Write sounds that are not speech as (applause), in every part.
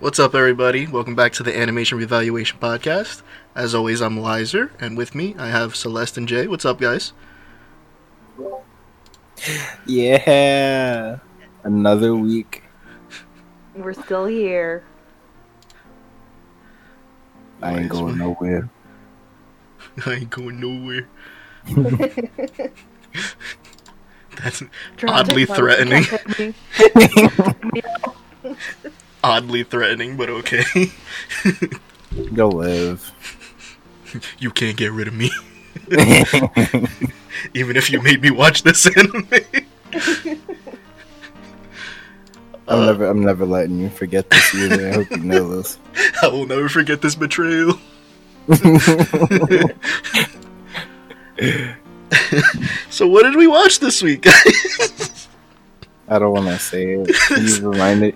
What's up, everybody? Welcome back to the Animation Revaluation Podcast. As always, I'm Lizer, and with me I have Celeste and Jay. What's up, guys? Yeah. Another week. We're still here. I ain't going nowhere. (laughs) I ain't going nowhere. (laughs) That's Trying Oddly threatening. (laughs) can't take me. oddly threatening, but okay. (laughs) Go live. you can't get rid of me, (laughs) even if you made me watch this anime. (laughs) I'm Uh, never I'm never letting you forget this either. I hope you know this. I will never forget this betrayal. so, what did we watch this week, guys? I don't want to say it. You reminded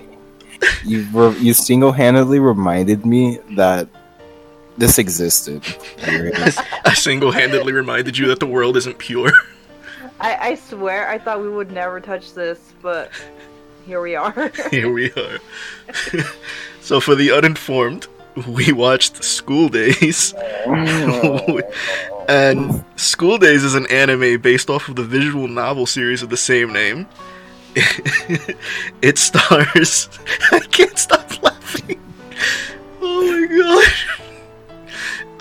you re- you single handedly reminded me that this existed. Here it is. I single-handedly reminded you that the world isn't pure. I, I swear I thought we would never touch this, but here we are. (laughs) Here we are. (laughs) so, for the uninformed, we watched School Days. (laughs) and School Days is an anime based off of the visual novel series of the same name. (laughs) it stars. (laughs) I can't stop laughing. Oh my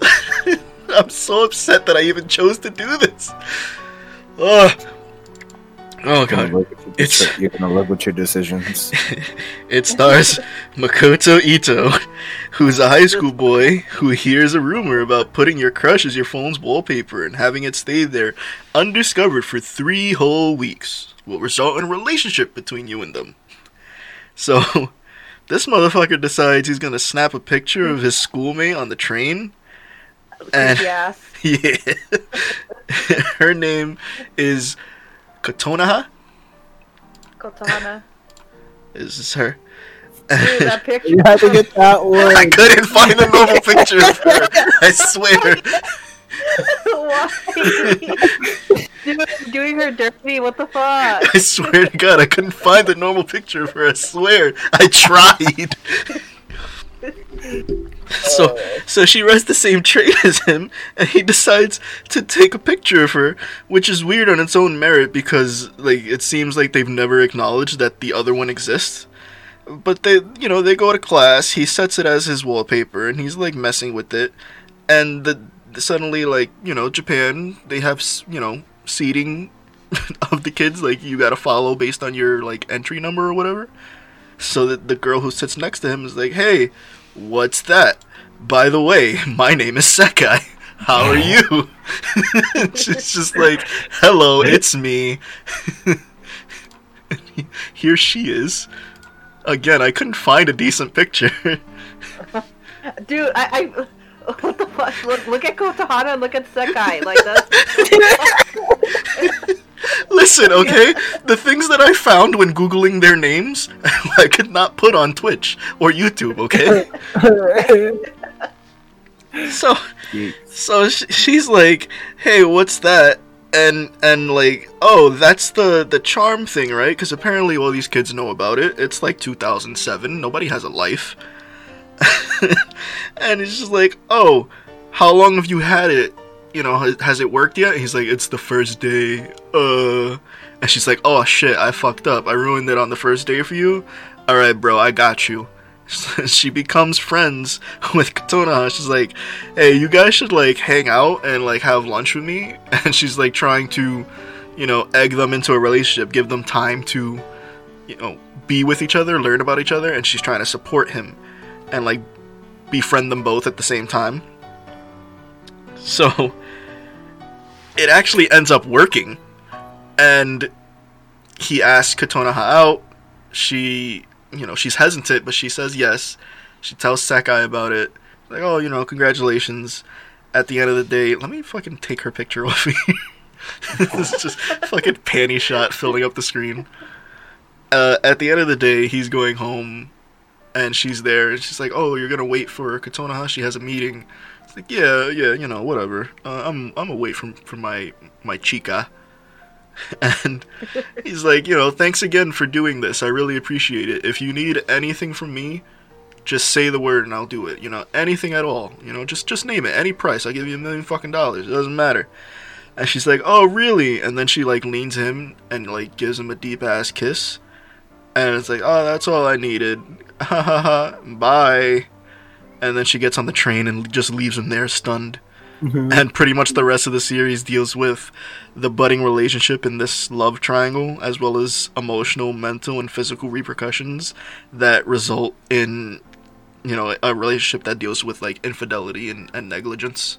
god. (laughs) I'm so upset that I even chose to do this. Oh, oh You're god. look at your It's- You're gonna look at your decisions. It stars Makoto Ito, who's a high school boy who hears a rumor about putting your crush as your phone's wallpaper and having it stay there undiscovered for three whole weeks will result in a relationship between you and them. So, (laughs) this motherfucker decides he's gonna snap a picture of his schoolmate on the train. And- yes. (laughs) Yeah. (laughs) Her name is Kotonoha. Kotana. Is this her? Dude, that picture. You had to get that one. I couldn't find a normal picture of her. I swear. Why? doing, (laughs) doing her dirty. What the fuck? I swear to God, I couldn't find the normal picture of her. I swear. I tried. So, so she runs the same train as him, and he decides to take a picture of her, which is weird on its own merit because, like, it seems like they've never acknowledged that the other one exists. But they, you know, they go to class. He sets it as his wallpaper, and he's like messing with it, and the suddenly, like, you know, Japan, they have, you know, seating (laughs) of the kids. Like, you gotta follow based on your like entry number or whatever. So that the girl who sits next to him is like, "Hey, what's that? By the way, (laughs) my name is Sekai. How are you?" (laughs) it's just like, "Hello, it's me." Here she is. Again, I couldn't find a decent picture. Dude, I. I what the fuck? Look, look at Kotana and look at Sekai. Like that's. (laughs) Listen, okay? The things that I found when Googling their names, (laughs) I could not put on Twitch or YouTube, okay? (laughs) So, so sh- she's like, "Hey, what's that?" And and like, "Oh, that's the the charm thing, right?" Because apparently all these kids know about it. It's like 2007. Nobody has a life. (laughs) and he's just like, "Oh, how long have you had it? You know, has, it worked yet?" He's like, "It's the first day." Uh, and she's like, "Oh shit, I fucked up. I ruined it on the first day for you. All right, bro, I got you." (laughs) she becomes friends (laughs) with Katona. She's like, "Hey, you guys should like hang out and like have lunch with me." And she's like trying to, you know, egg them into a relationship, give them time to, you know, be with each other, learn about each other, and she's trying to support him and like befriend them both at the same time. So it actually ends up working, and he asks Kotonoha out. She you know, she's hesitant, but she says yes. She tells Sekai about it. Like, oh, you know, congratulations. At the end of the day, let me fucking take her picture (laughs) off me. this is just fucking panty shot filling up the screen. Uh, at the end of the day, he's going home, and she's there, and she's like, "Oh, you're gonna wait for Katona? Huh? She has a meeting." It's like, "Yeah, yeah, you know, whatever. Uh, I'm I'm away from from my my chica." (laughs) And he's like, you know, thanks again for doing this. I really appreciate it. If you need anything from me, Just say the word and I'll do it. You know, anything at all. You know, just just name it, any price. I'll give you a million fucking dollars. It doesn't matter. And she's like, "Oh, really?" And then she like leans him and like gives him a deep ass kiss. And it's like, "Oh, that's all I needed." Ha ha ha. Bye. And then she gets on the train and just leaves him there stunned. And pretty much the rest of the series deals with the budding relationship in this love triangle, as well as emotional, mental, and physical repercussions that result in, you know, a relationship that deals with like infidelity and, and negligence.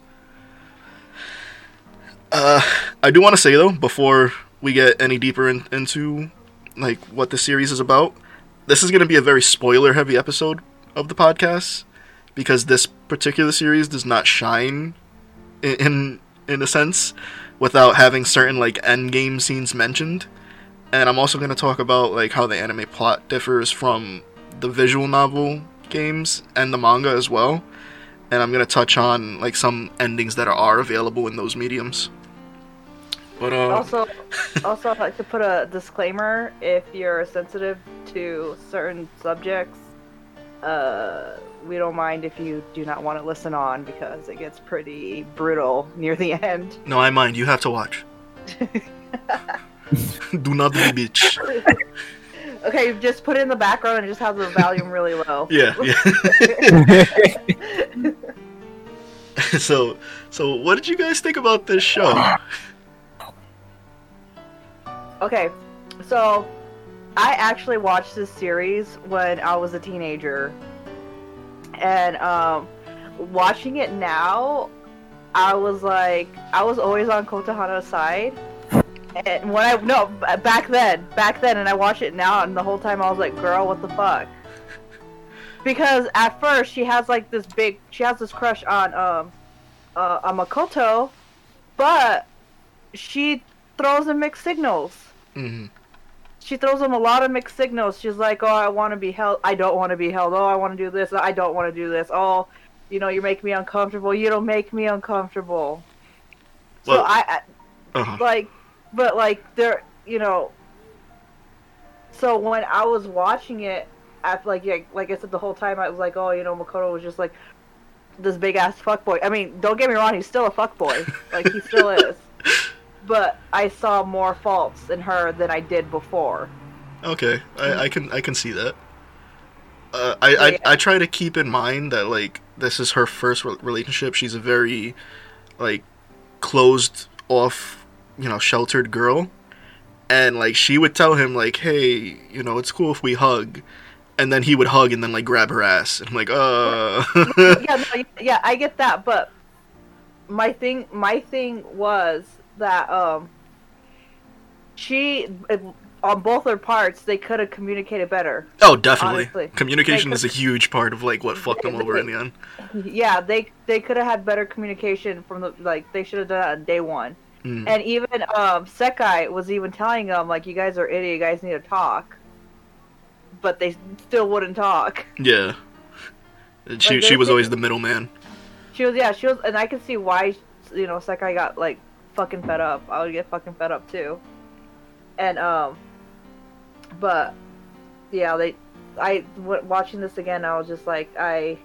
Uh, I do want to say though, before we get any deeper in, into like what the series is about, this is going to be a very spoiler-heavy episode of the podcast because this particular series does not shine in in, in a sense without having certain like end game scenes mentioned. And I'm also going to talk about like how the anime plot differs from the visual novel games and the manga as well. And I'm going to touch on like some endings that are available in those mediums. But uh Also, also, I'd like to put a disclaimer: if you're sensitive to certain subjects, uh, we don't mind if you do not want to listen on because it gets pretty brutal near the end. no, I mind. You have to watch. (laughs) do not be bitch. Okay, just put it in the background and just have the volume really low. (laughs) Yeah, yeah. (laughs) so, so what did you guys think about this show? Okay, so I actually watched this series when I was a teenager, and um, watching it now, I was like, I was always on Kotahana's side. And when I no back then, back then, and I watch it now, and the whole time I was like, "Girl, what the fuck?" (laughs) Because at first she has like this big, she has this crush on um, uh, on Makoto, but she throws him mixed signals hmm she throws him a lot of mixed signals. She's like, "Oh, I want to be held. I don't want to be held. Oh, I want to do this. I don't want to do this. Oh, you know, you make me uncomfortable. You don't make me uncomfortable." So I, I Uh-huh. like, but like there, you know. So when I was watching it, after like yeah, like I said the whole time, I was like, "Oh, you know, Makoto was just like this big ass fuckboy." I mean, don't get me wrong, he's still a fuckboy. like he still (laughs) is. But I saw more faults in her than I did before. Okay, I, I can I can see that. Uh, I, I Yeah. I try to keep in mind that like this is her first re- relationship. She's a very like closed off, you know, sheltered girl, and like she would tell him like, "Hey, you know, it's cool if we hug," and then he would hug and then like grab her ass, and I'm like, "Uh." (laughs) yeah, no, yeah, I get that, but my thing, my thing was that um, she on both their parts they could have communicated better. oh, definitely. Honestly. Communication is a huge part of like what fucked them over in the end. (laughs) Yeah, they they could have had better communication from the like they should have done that on day one. Mm. And even um, Sekai was even telling them like, "You guys are idiot. You guys need to talk," but they still wouldn't talk. Yeah. (laughs) And She Like, she was always the middleman. She was, yeah, she was, and I can see why, you know, Sekai got like fucking fed up. I would get fucking fed up too. And um, but yeah, they, I w- watching this again, I was just like, I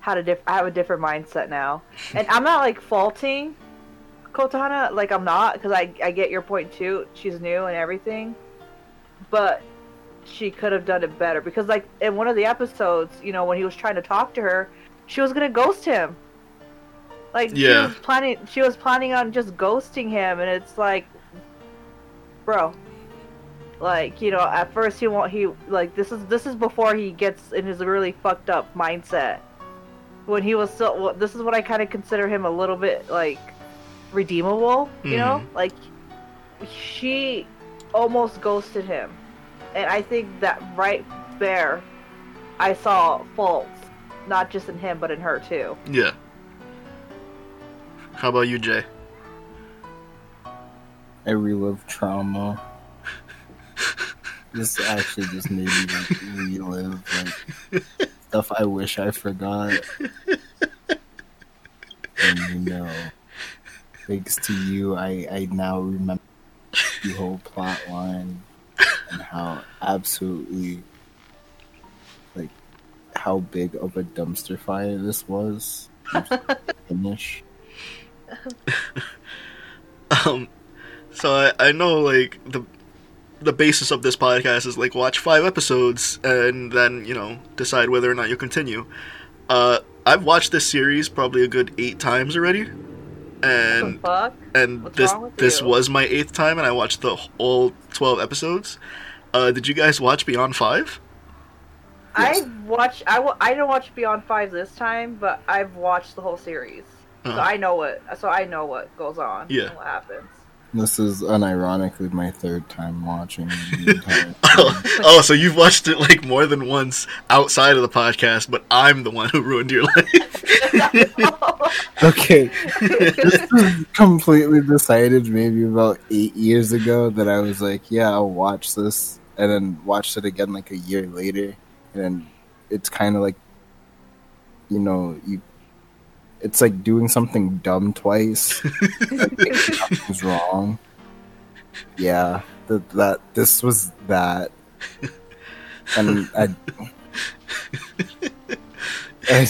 had a diff, I have a different mindset now, (laughs) and I'm not like faulting Kotana, like I'm not, because I I get your point too. She's new and everything, but she could have done it better because like in one of the episodes, you know, when he was trying to talk to her, she was gonna ghost him. Like she was planning she was planning on just ghosting him and it's like bro. Like, you know, at first he won't he like this is this is before he gets in his really fucked up mindset. When he was still well, this is what I kind of consider him a little bit like redeemable, you know? Mm-hmm. Like she almost ghosted him. And I think that right there I saw faults not just in him but in her too. Yeah. How about you, Jay? I relive trauma. (laughs) This actually just made me like relive like stuff I wish I forgot. And you know, thanks to you, I I now remember the whole plot line and how absolutely like how big of a dumpster fire this was. (laughs) Finish. (laughs) Um, so I, I know like the the basis of this podcast is like watch five episodes and then you know decide whether or not you continue. Uh, I've watched this series probably a good eight times already, the and fuck? and What's this this was my eighth time, and I watched the all twelve episodes. Uh, did you guys watch Beyond Five? Yes. I've watched. I w- I didn't watch Beyond Five this time, but I've watched the whole series, so Uh-huh. I know what. So I know what goes on. Yeah. and what happens. This is unironically my third time watching the (laughs) entire Oh, oh, so you've watched it like more than once outside of the podcast, but I'm the one who ruined your life. (laughs) Okay, (laughs) this was completely decided maybe about eight years ago that I was like, yeah, I'll watch this, and then watched it again like a year later, and it's kind of like, you know, you, it's like doing something dumb twice. (laughs) Nothing's wrong. Yeah, that that this was that, and I, I,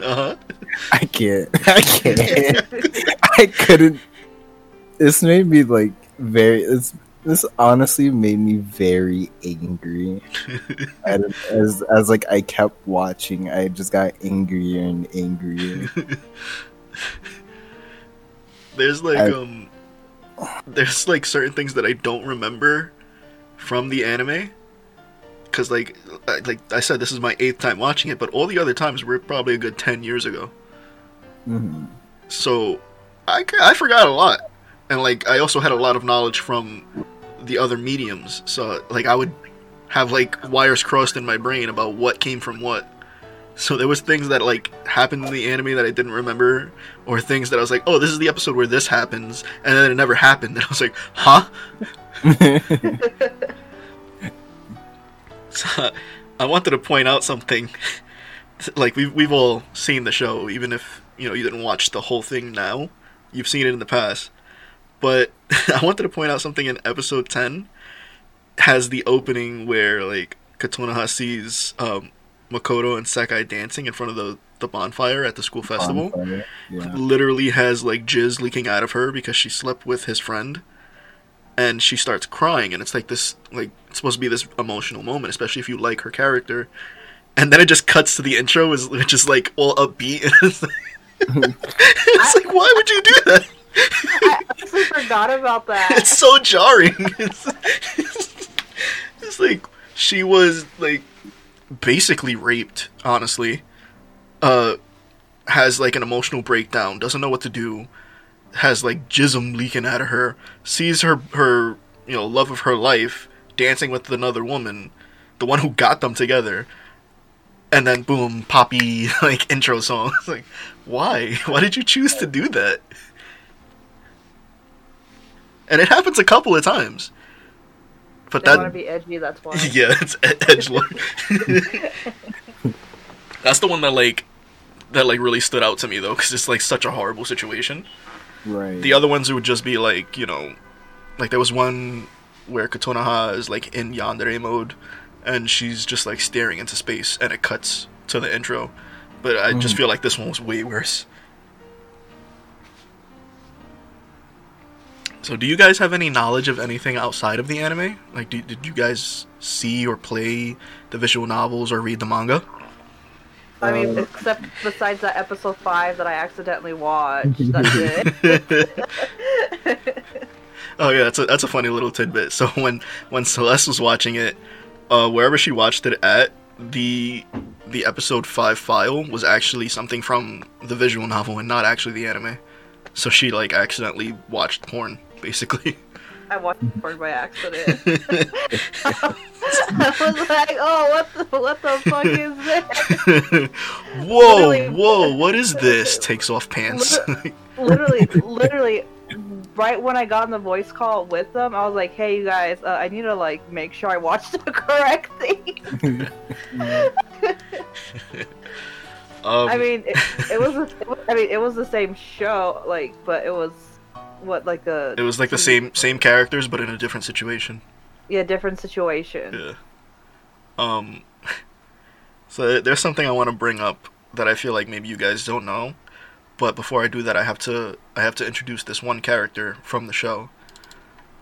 Uh huh. I can't, I can't. I couldn't. This made me like very. This this honestly made me very angry. (laughs) And as as like I kept watching, I just got angrier and angrier. (laughs) There's like I- um, there's like certain things that I don't remember from the anime, because like like I said, this is my eighth time watching it, but all the other times were probably a good ten years ago. Mhm. So I I forgot a lot, and like I also had a lot of knowledge from the other mediums. So like I would have like wires crossed in my brain about what came from what. So there was things that like happened in the anime that I didn't remember, or things that I was like, oh, this is the episode where this happens, and then it never happened, (laughs) and I was like, huh? (laughs) So, I wanted to point out something. (laughs) Like we've we've all seen the show, even if you know you didn't watch the whole thing now. You've seen it in the past. But (laughs) I wanted to point out something in episode ten has the opening where like Kotonoha sees um, Makoto and Sekai dancing in front of the, the bonfire at the school festival. Bonfire, Yeah. Literally has like jizz leaking out of her because she slept with his friend and she starts crying and it's like this like it's supposed to be this emotional moment especially if you like her character and then it just cuts to the intro is which is like all upbeat (laughs) it's like, (laughs) it's like why would you do that I actually forgot about that. (laughs) it's so jarring. (laughs) It's, it's like she was like basically raped honestly. Uh has like an emotional breakdown doesn't know what to do has like jism leaking out of her sees her her you know love of her life dancing with another woman the one who got them together and then boom poppy (laughs) like intro song. It's like why? Why did you choose to do that and it happens a couple of times but They that want to be edgy. That's why. (laughs) yeah, it's edge lord. (laughs) That's the one that like that like really stood out to me though, because it's like such a horrible situation. Right. The other ones would just be like you know, like there was one where Kotonoha is like in yandere mode, and she's just like staring into space, and it cuts to the intro. But I just Mhm. feel like this one was way worse. So, do you guys have any knowledge of anything outside of the anime? Like, do, did you guys see or play the visual novels or read the manga? I mean, Um, except besides that episode five that I accidentally watched. (laughs) That's it. Oh yeah, that's a that's a funny little tidbit. So (laughs) when when Celeste was watching it, uh, wherever she watched it at, the the episode five file was actually something from the visual novel and not actually the anime. So she like accidentally watched porn, basically. I watched porn by accident. (laughs) (laughs) I was like, oh, what the, what the fuck is (laughs) this? whoa, Literally- whoa, what is this? Takes off pants. literally, literally, right when I got on the voice call with them, I was like, "Hey, you guys, uh, I need to like make sure I watch the correct thing." um, I mean, it, it was, a, it was- I mean, it was the same show, like, but it was what like a it was like the same same characters, but in a different situation. yeah different situation. Yeah. Um. (laughs) So there's something I want to bring up that I feel like maybe you guys don't know. But before I do that, I have to I have to introduce this one character from the show.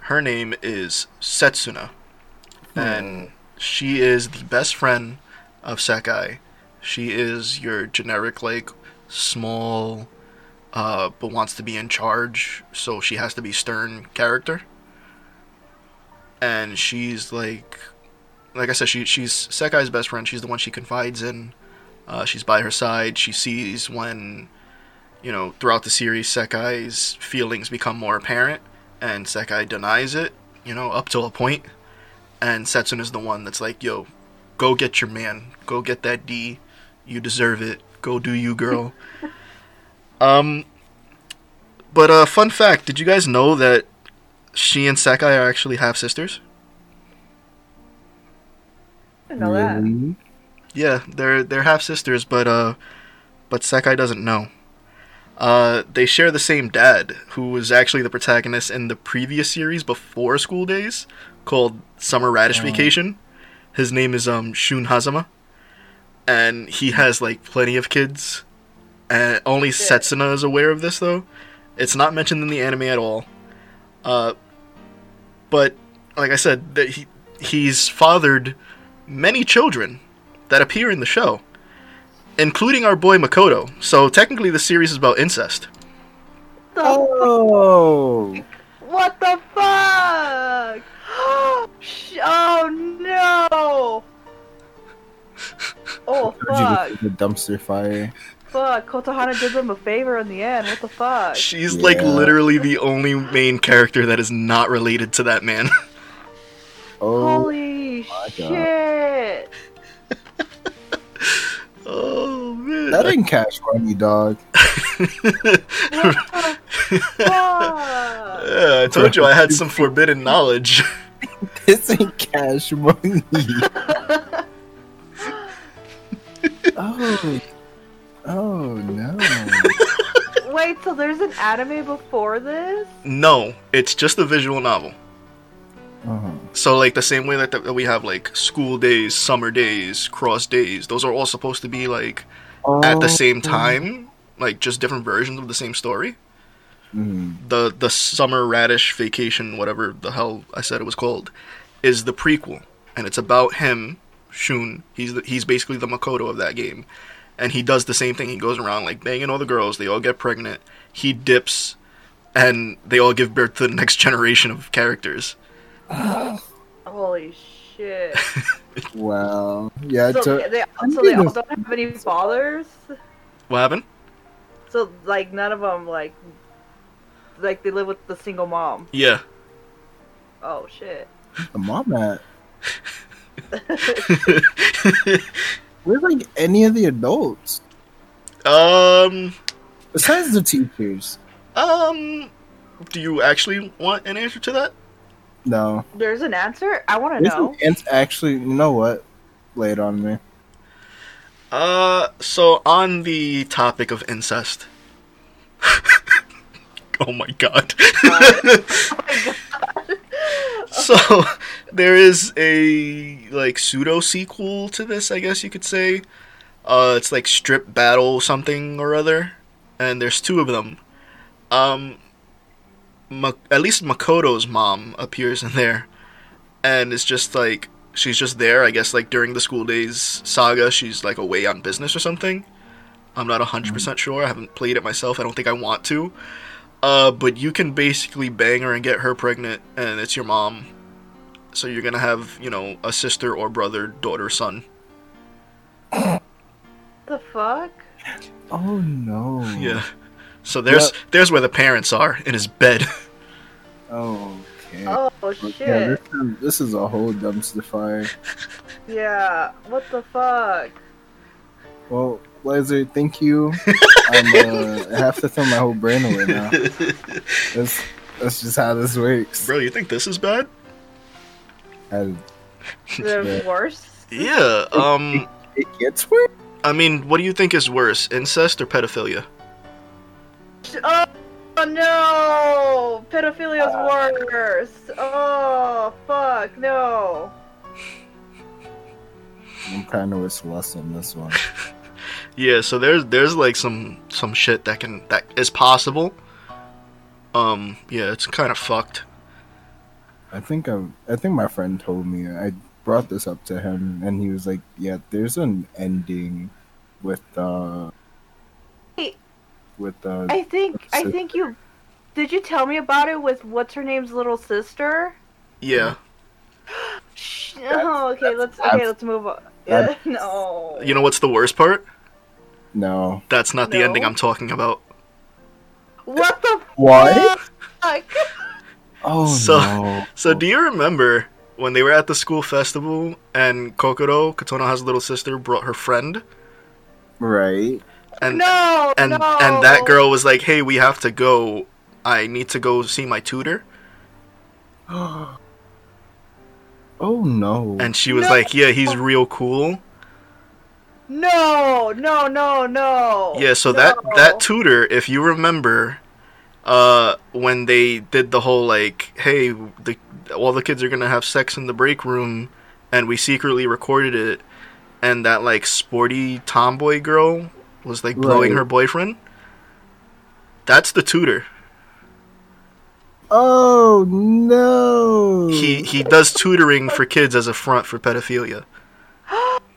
Her name is Setsuna, and she is the best friend of Sekai. She is your generic like small, uh, but wants to be in charge, so she has to be stern character. And she's like, like I said, she she's Sekai's best friend. She's the one she confides in. Uh, she's by her side. She sees when, you know, throughout the series, Sekai's feelings become more apparent, and Sekai denies it. You know, up till a point. And Setsuna is the one that's like, "Yo, go get your man. Go get that D. You deserve it. Go do you, girl." (laughs) um, but uh, fun fact: Did you guys know that she and Sekai are actually half sisters? I know that. Really? Yeah, they're they're half sisters, but uh, but Sekai doesn't know. Uh, they share the same dad, who was actually the protagonist in the previous series before School Days, called Summer Radish Oh. Vacation. His name is um Shun Hazama, and he has like plenty of kids. And only Shit. Setsuna is aware of this though. It's not mentioned in the anime at all. Uh, but like I said, that he he's fathered many children that appear in the show, including our boy Makoto. So technically, the series is about incest. Oh, What the fuck? (gasps) Oh no! (laughs) Oh told you fuck! this is dumpster fire. Fuck! Kotohana did them a favor in the end. What the fuck? She's like literally the only main character that is not related to that man. Oh, Holy shit! (laughs) oh man. that ain't cash money, dog. (laughs) What the fuck? Yeah, I told you I had some forbidden knowledge. (laughs) This ain't cash money. oh, oh no. (laughs) Wait, so there's an anime before this? no, it's just a visual novel. Uh-huh. So like the same way that, that we have like school days, summer days, cross days, those are all supposed to be like at the same Oh. time, like just different versions of the same story. Mhm. The the summer radish vacation, whatever the hell I said it was called, is the prequel, and it's about him, Shun. He's the, he's basically the Makoto of that game, and he does the same thing. He goes around like banging all the girls. They all get pregnant. He dips, and they all give birth to the next (laughs) generation of characters. (sighs) Holy shit! (laughs) Wow. Yeah, So so, they, I'm so they all don't have any fathers. What happened? So like none of them like like they live with the single mom. Yeah. Oh shit. the mom at? (laughs) Where's like any of the adults um. besides the teachers? Um. Do you actually want an answer to that? No. There's an answer. I want to know. an actually, you know what? Lay it on me. Uh, so on the topic of incest. (laughs) oh my god. (laughs) (laughs) so there is a like pseudo sequel to this, I guess you could say. Uh, it's like strip battle something or other, and there's two of them. Um, Ma- at least Makoto's mom appears in there, and it's just like she's just there. I guess like during the school days saga, she's like away on business or something. I'm not hundred percent sure. I haven't played it myself. I don't think I want to. Uh, but you can basically bang her and get her pregnant, and it's your mom. So you're gonna have you know a sister or brother, daughter, son. the fuck? Oh no. Yeah. So there's there's where the parents are in his bed. Oh, (laughs) okay. Oh Yeah, shit. this is, this is a whole dumpster fire. Yeah. What the fuck? Well, Lizer, thank you. (laughs) I'm, uh, I have to throw my whole brain away now. (laughs) That's that's just how this works. Bro, you think this is bad? I- There's (laughs) worse. Yeah. Um. it gets worse. I mean, what do you think is worse, incest or pedophilia? Oh, oh no! Pedophilia's worse. Oh fuck no. I'm kind of with Celeste on this one. Yeah, so there's there's like some some shit that can that is possible. Um, yeah, it's kind of fucked. I think I, I think my friend told me I brought this up to him, and he was like, "Yeah, there's an ending with uh Hey. with uh I think I think you did you tell me about it with what's her name's little sister? Yeah, (gasps) Shh, oh, okay, let's okay, let's move on. that's- (laughs) no. you know what's the worst part? No That's not the No. ending I'm talking about. What the what? fuck? Oh (laughs) So- no! So do you remember when they were at the school festival and Kokoro, Kotonoha's little sister, brought her friend, right? and no, and no. and that girl was like, "Hey, we have to go. I need to go see my tutor." (gasps) oh no! And she was No. like, "Yeah, he's real cool." No, no, no, no. Yeah, so that No. that tutor, if you remember, uh, when they did the whole like, hey, the all the kids are gonna have sex in the break room, and we secretly recorded it, and that like sporty tomboy girl was like blowing Right. her boyfriend. That's the tutor. oh no! He he does tutoring for kids as a front for pedophilia. (gasps) (gasps)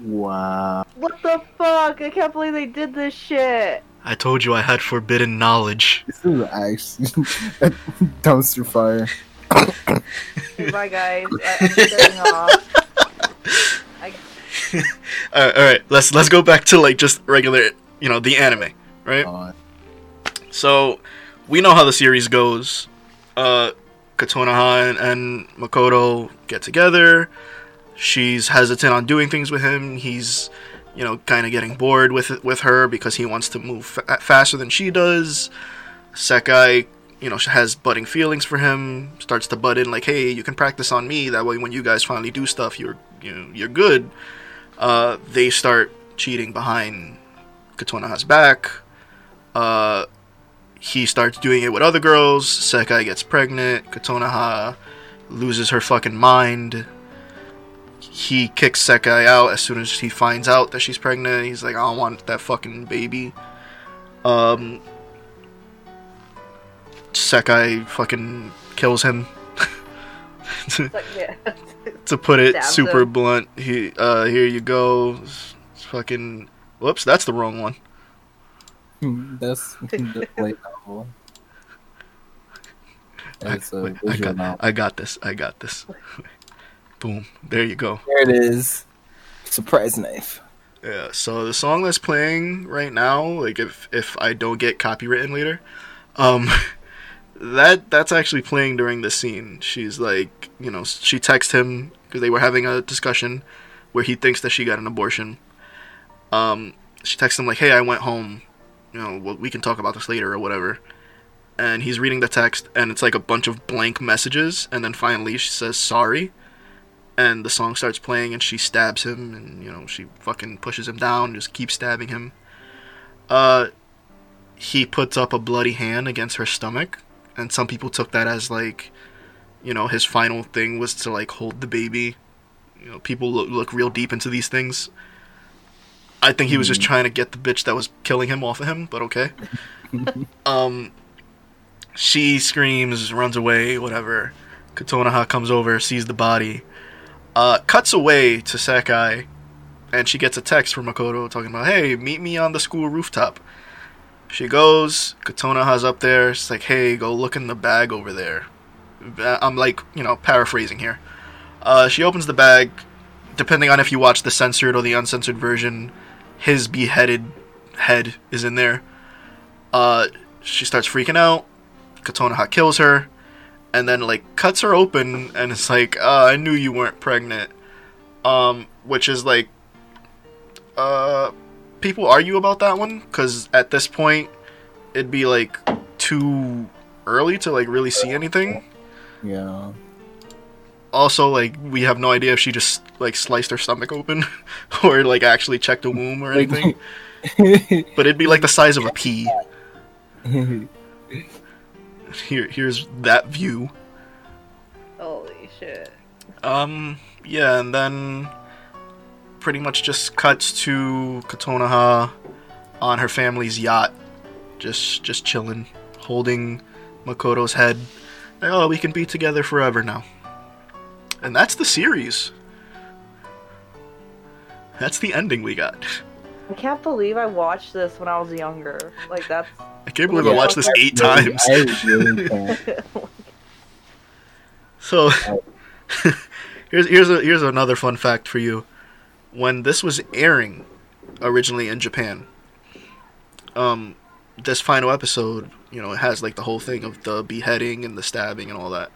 wow. What the fuck? I can't believe they did this shit. I told you I had forbidden knowledge. This is actually (laughs) dumpster fire. Okay, bye guys. I- I'm getting (laughs) off. I, (laughs) All right, all right, let's let's go back to like just regular, you know, the anime, right? Uh, So we know how the series goes. Uh, Kotonoha and, and Makoto get together. She's hesitant on doing things with him. He's, you know, kind of getting bored with with her because he wants to move fa- faster than she does. Sekai, you know, has budding feelings for him. Starts to butt in like, "Hey, you can practice on me. That way, when you guys finally do stuff, you're you know, you're good." Uh, they start cheating behind Kotonoha's back. Uh, he starts doing it with other girls. Sekai gets pregnant. Kotonoha loses her fucking mind. He kicks Sekai out as soon as he finds out that she's pregnant. He's like, I don't want that fucking baby. Um, Sekai fucking kills him. to, like, yeah. (laughs) to put it Stabs super him. blunt, he uh, here you go. It's fucking. Whoops, that's the wrong one. (laughs) that's (laughs) the light novel. I, wait, I, got. I got this. I got this. Boom. There you go. There it is. Surprise knife. Yeah. So the song that's playing right now, like if if I don't get copywritten later, um, (laughs) that that's actually playing during the scene. She's like, you know, she texts him because they were having a discussion where he thinks that she got an abortion. Um, she texts him like, "Hey, I went home. You know, well, we can talk about this later or whatever." And he's reading the text, and it's like a bunch of blank messages, and then finally she says sorry and the song starts playing and she stabs him and you know she fucking pushes him down just keeps stabbing him. Uh he puts up a bloody hand against her stomach and some people took that as like you know his final thing was to like hold the baby. You know people look, look real deep into these things. I think he was just Mhm. trying to get the bitch that was killing him off of him but okay. (laughs) Um she screams runs away whatever. Kotonoha comes over sees the body uh, cuts away to Sekai, and she gets a text from Makoto talking about, "Hey, meet me on the school rooftop." She goes. Katona has up there. It's like, "Hey, go look in the bag over there." Uh, I'm like, you know, paraphrasing here. Uh, she opens the bag. Depending on if you watch the censored or the uncensored version, his beheaded head is in there. Uh, she starts freaking out. Kotonoha kills her and then like cuts her open and it's like uh, i knew you weren't pregnant. Um which is like uh people argue about that one because at this point it'd be like too early to like really see anything. Yeah. also like we have no idea if she just like sliced her stomach open (laughs) or like actually checked a womb or anything. (laughs) But it'd be like the size of a pea (laughs) here here's that view Holy shit. Um, yeah, and then pretty much just cuts to Kotonoha on her family's yacht, just just chilling, holding Makoto's head. Like, oh, we can be together forever now. And that's the series. That's the ending we got. (laughs) I can't believe I watched this when I was younger. Like that's I can't believe I watched this eight Really, times. I really can't. (laughs) So (laughs) here's here's a here's another fun fact for you. When this was airing originally in Japan, um, this final episode, you know, it has like the whole thing of the beheading and the stabbing and all that.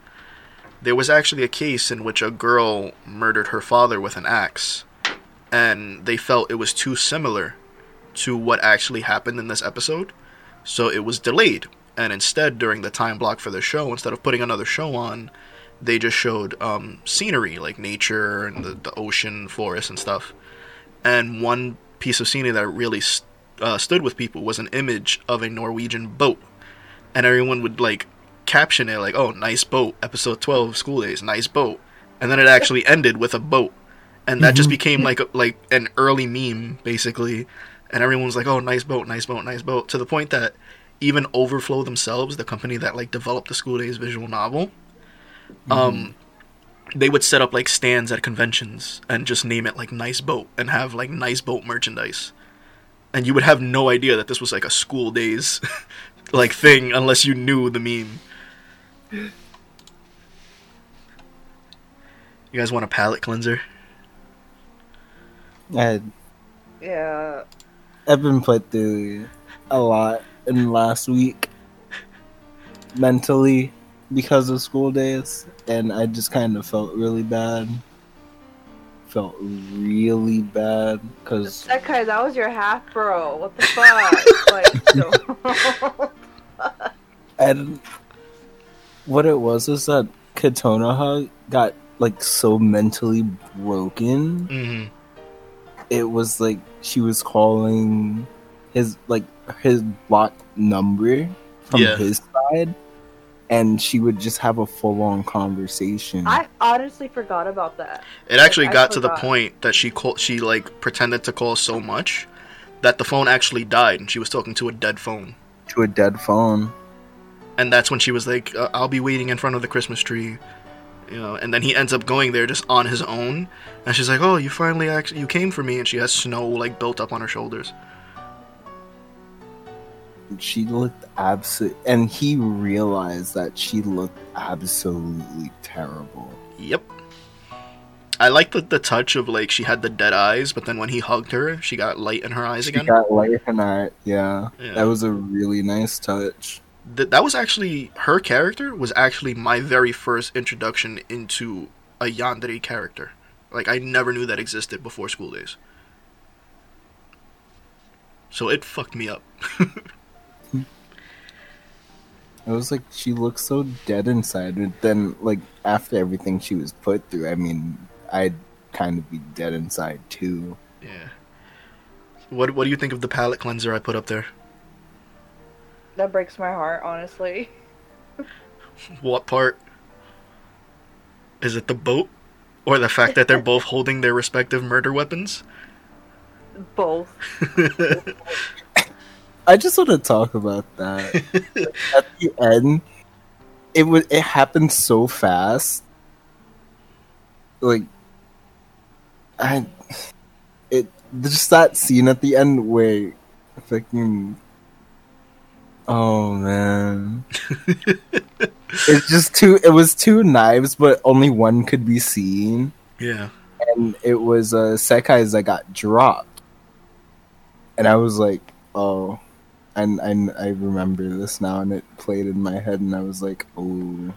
There was actually a case in which a girl murdered her father with an axe, and they felt it was too similar to what actually happened in this episode, so it was delayed. And instead, during the time block for the show, instead of putting another show on, they just showed um, scenery like nature and the, the ocean, forest, and stuff. And one piece of scenery that really st- uh, stood with people was an image of a Norwegian boat, and everyone would like caption it like, "Oh, nice boat." Episode twelve, school days, nice boat, and then it actually ended with a boat, and that just became like a, like an early meme basically, and everyone was like, "Oh, nice boat, nice boat, nice boat," to the point that even Overflow themselves, the company that like developed the School Days visual novel, um, they would set up like stands at conventions and just name it like Nice Boat and have like Nice Boat merchandise, and you would have no idea that this was like a School Days (laughs) like thing unless you knew the meme. You guys want a palate cleanser? I, yeah. I've been put through a lot in last week mentally because of school days, and I just kind of felt really bad. Felt really bad because that guy that was your half bro. What the fuck? (laughs) like (laughs) and what it was is that Kotonoha got like so mentally broken Mm-hmm. It was like she was calling his like his block number from Yeah. his side and she would just have a full-on conversation I honestly forgot about that. It actually I got to the point that she called, she like pretended to call so much that the phone actually died and she was talking to a dead phone. to a dead phone And that's when she was like, uh, "I'll be waiting in front of the Christmas tree," you know. And then he ends up going there just on his own, and she's like, "Oh, you finally actually you came for me," and she has snow like built up on her shoulders. she looked absolute and he realized that she looked absolutely terrible Yep. I like the the touch of like she had the dead eyes, but then when he hugged her, she got light in her eyes she again. got light in her yeah. Yeah. that was a really nice touch Th- that was actually her character was actually my very first introduction into a yandere character. Like I never knew that existed before school days. So it fucked me up. (laughs) It was like she looks so dead inside, and then like after everything she was put through, I mean, I'd kind of be dead inside too. yeah. What what do you think of the palette cleanser I put up there? That breaks my heart, honestly. (laughs) What part? Is it the boat? Or the fact that they're both holding their respective murder weapons? Both. (laughs) I just want to talk about that. (laughs) At the end, it was it happened so fast. Like, I, it just that scene at the end where, fucking, oh man, (laughs) it's just two. It was two knives, but only one could be seen, yeah. and it was uh, Sekai's that got dropped, and I was like, oh and I, I remember this now, and it played in my head, and I was like, "Oh,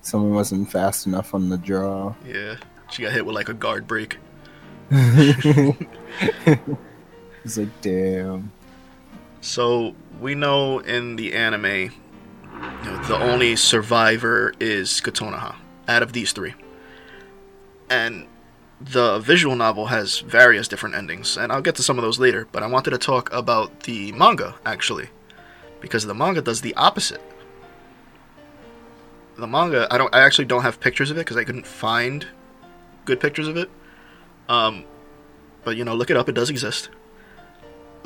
someone wasn't fast enough on the draw." Yeah. She got hit with like a guard break. (laughs) (laughs) it's like, damn. So we know in the anime, you know, the only survivor is Kotonoha out of these three, and the visual novel has various different endings, and I'll get to some of those later. But I wanted to talk about the manga actually, because the manga does the opposite. The manga, I don't, I actually don't have pictures of it because I couldn't find good pictures of it. Um, but you know, look it up. It does exist.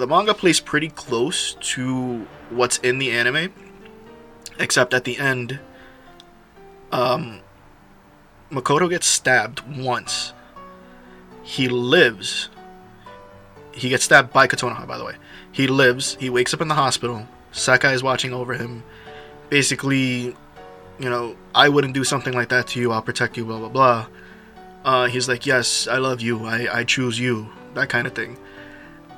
The manga plays pretty close to what's in the anime, except at the end, um, Makoto gets stabbed once. He lives. He gets stabbed by Kotonoha, by the way. He lives. He wakes up in the hospital. Sekai is watching over him. Basically, you know, I wouldn't do something like that to you. I'll protect you. Blah blah blah. Uh, he's like, yes, I love you. I I choose you. That kind of thing.